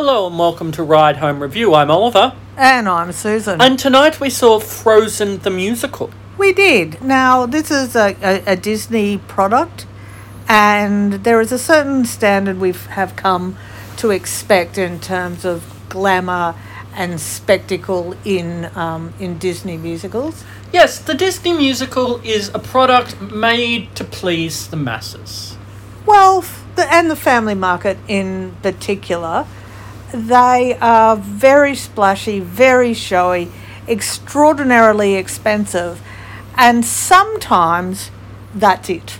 Hello and welcome to Ride Home Review. I'm Oliver. And I'm Susan. And tonight we saw Frozen the musical. we did. Now, this is a, a, a Disney product, and there is a certain standard we have come to expect in terms of glamour and spectacle in um, in Disney musicals. Yes, the Disney musical is a product made to please the masses. Well, the, and the family market in particular, they are very splashy, very showy, extraordinarily expensive, and sometimes that's it.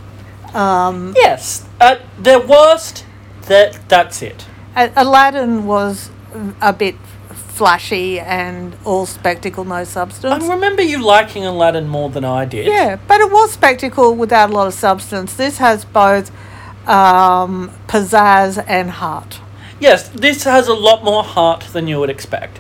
Um, Yes, at their worst, that that's it. Aladdin was a bit flashy and all spectacle, no substance. I remember you liking Aladdin more than I did. Yeah, but it was spectacle without a lot of substance. This has both um, pizzazz and heart. Yes, this has a lot more heart than you would expect.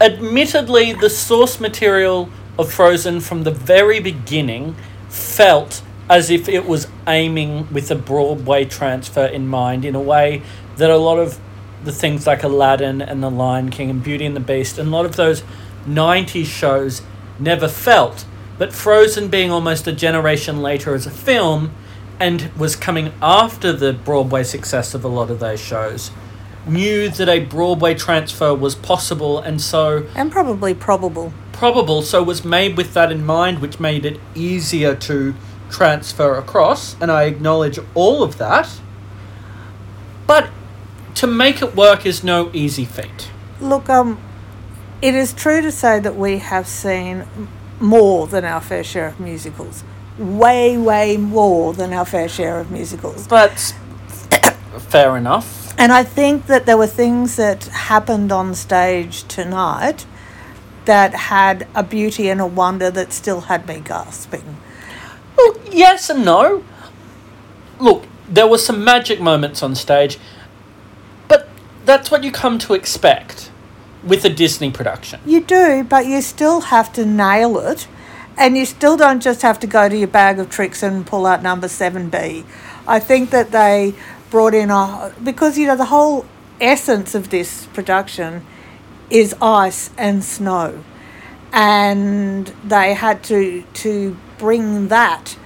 Admittedly, the source material of Frozen from the very beginning felt as if it was aiming with a Broadway transfer in mind in a way that a lot of the things like Aladdin and The Lion King and Beauty and the Beast and a lot of those 90s shows never felt. But Frozen being almost a generation later as a film and was coming after the Broadway success of a lot of those shows, knew that a Broadway transfer was possible and so And probably probable. probable, so was made with that in mind, which made it easier to transfer across, and I acknowledge all of that. But to make it work is no easy feat. Look, um, it is true to say that we have seen more than our fair share of musicals. Way, way more than our fair share of musicals. But fair enough. And I think that there were things that happened on stage tonight that had a beauty and a wonder that still had me gasping. Well, yes and no. Look, there were some magic moments on stage, but that's what you come to expect with a Disney production. You do, but you still have to nail it. And you still don't just have to go to your bag of tricks and pull out number 7B. I think that they brought in a. Because, you know, the whole essence of this production is ice and snow. And they had to, to bring that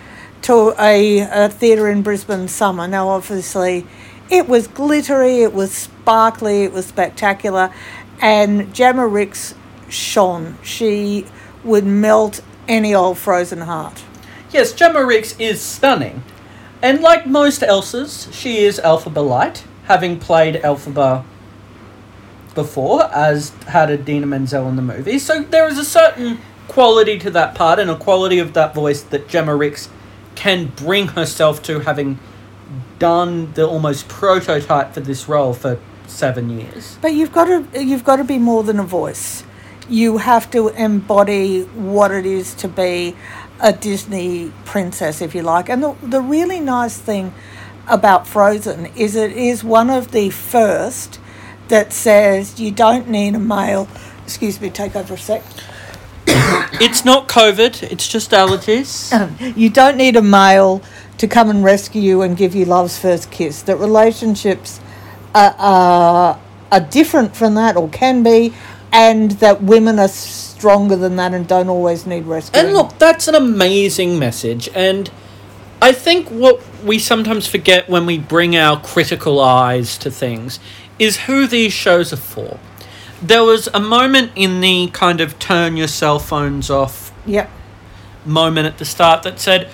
to a, a theatre in Brisbane summer. Now, obviously, it was glittery, it was sparkly, it was spectacular, and Jemma Rix shone. She would melt any old frozen heart. Yes, Jemma Rix is stunning. And like most Elsas, she is Elphaba Light, having played Elphaba before, as had Idina Menzel in the movie. So there is a certain quality to that part and a quality of that voice that Jemma Rix can bring herself to having done the almost prototype for this role for seven years. But you've got to you've got to be more than a voice. You have to embody what it is to be a Disney princess, if you like. And the the really nice thing about Frozen is it is one of the first that says you don't need a male. Excuse me, take over a sec. It's not COVID, it's just allergies. you don't need a male to come and rescue you and give you love's first kiss. That relationships are, are, are different from that or can be, and that women are stronger than that and don't always need rescuing. And look, that's an amazing message. And I think what we sometimes forget when we bring our critical eyes to things is who these shows are for. There was a moment in the kind of turn your cell phones off Yep. moment at the start that said,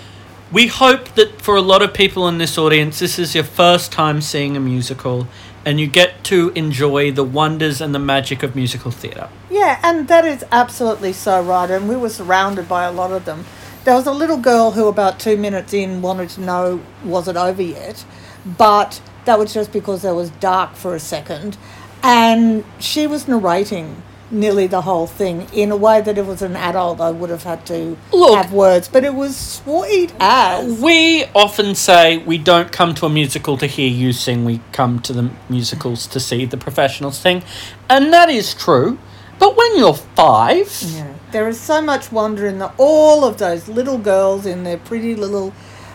We hope that for a lot of people in this audience, this is your first time seeing a musical and you get to enjoy the wonders and the magic of musical theatre. Yeah, and that is absolutely so right. And we were surrounded by a lot of them. There was a little girl who, about two minutes in, wanted to know was it over yet, but that was just because there was dark for a second, and she was narrating nearly the whole thing in a way that if it was an adult, I would have had to Look. have words. But it was sweet as. We often say we don't come to a musical to hear you sing, we come to the musicals to see the professionals sing. And that is true. But when you're five, Yeah. There is so much wonder in the, all of those little girls in their pretty little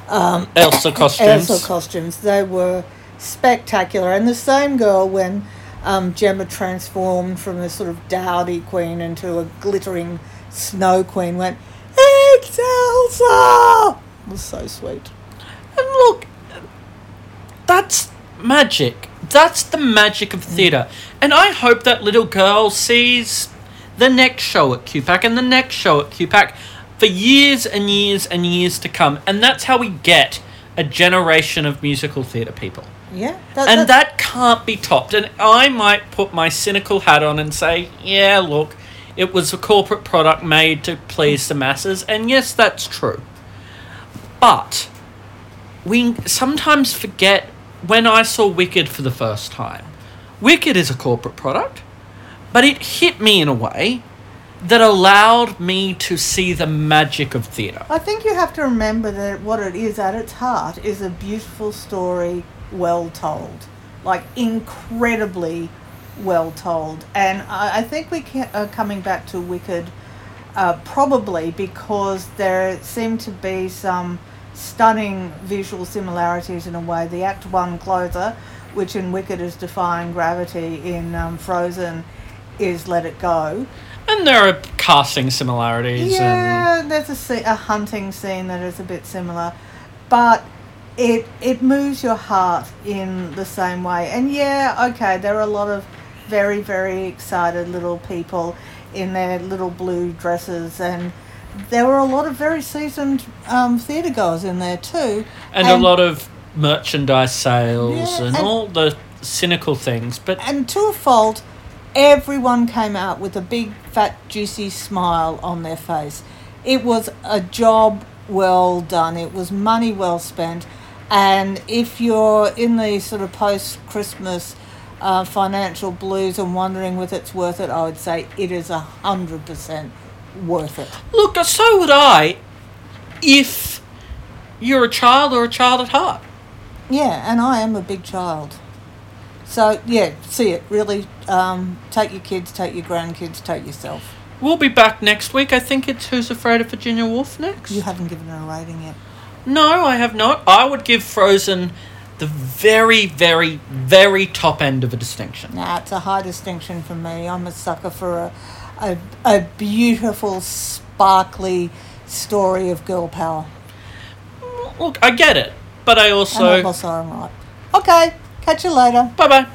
um, Elsa costumes. Elsa costumes. They were spectacular. And the same girl, when um, Jemma transformed from a sort of dowdy queen into a glittering snow queen went, Excelsior! It was so sweet. And look, that's magic. That's the magic of theatre. And I hope that little girl sees the next show at QPAC and the next show at QPAC for years and years and years to come. And that's how we get a generation of musical theatre people. Yeah. And that can't be topped. And I might put my cynical hat on and say, yeah, look, it was a corporate product made to please the masses. And yes, that's true. But we sometimes forget when I saw Wicked for the first time. Wicked is a corporate product, but it hit me in a way that allowed me to see the magic of theatre. I think you have to remember that what it is at its heart is a beautiful story well told. Like incredibly well told. And I, I think we can, are coming back to Wicked uh, probably because there seem to be some stunning visual similarities in a way. The Act One closer, which in Wicked is defying gravity, in um, Frozen is Let It Go. And there are casting similarities. Yeah, And there's a, a hunting scene that is a bit similar, but it it moves your heart in the same way. And yeah, okay, there are a lot of very very excited little people in their little blue dresses and. There were a lot of very seasoned um, theatre goers in there too. and, a lot of merchandise sales Yeah, and, and- all the cynical things. But And to a fault, everyone came out with a big, fat, juicy smile on their face. It was a job well done, it was money well spent. And if you're in the sort of post Christmas uh, financial blues and wondering whether it's worth it, I would say it is a hundred percent worth it. look, so would I if you're a child or a child at heart. Yeah, and I am a big child. So yeah, see it really. Um, take your kids, take your grandkids, take yourself. We'll be back next week. I think it's Who's Afraid of Virginia Woolf next. You haven't given it a rating yet. No, I have not. I would give Frozen the very, very, very top end of a distinction. Nah, it's a high distinction for me. I'm a sucker for a, a, a beautiful, sparkly story of girl power. Look, I get it, but I And also. also I'm right. Okay, catch you later. Bye bye.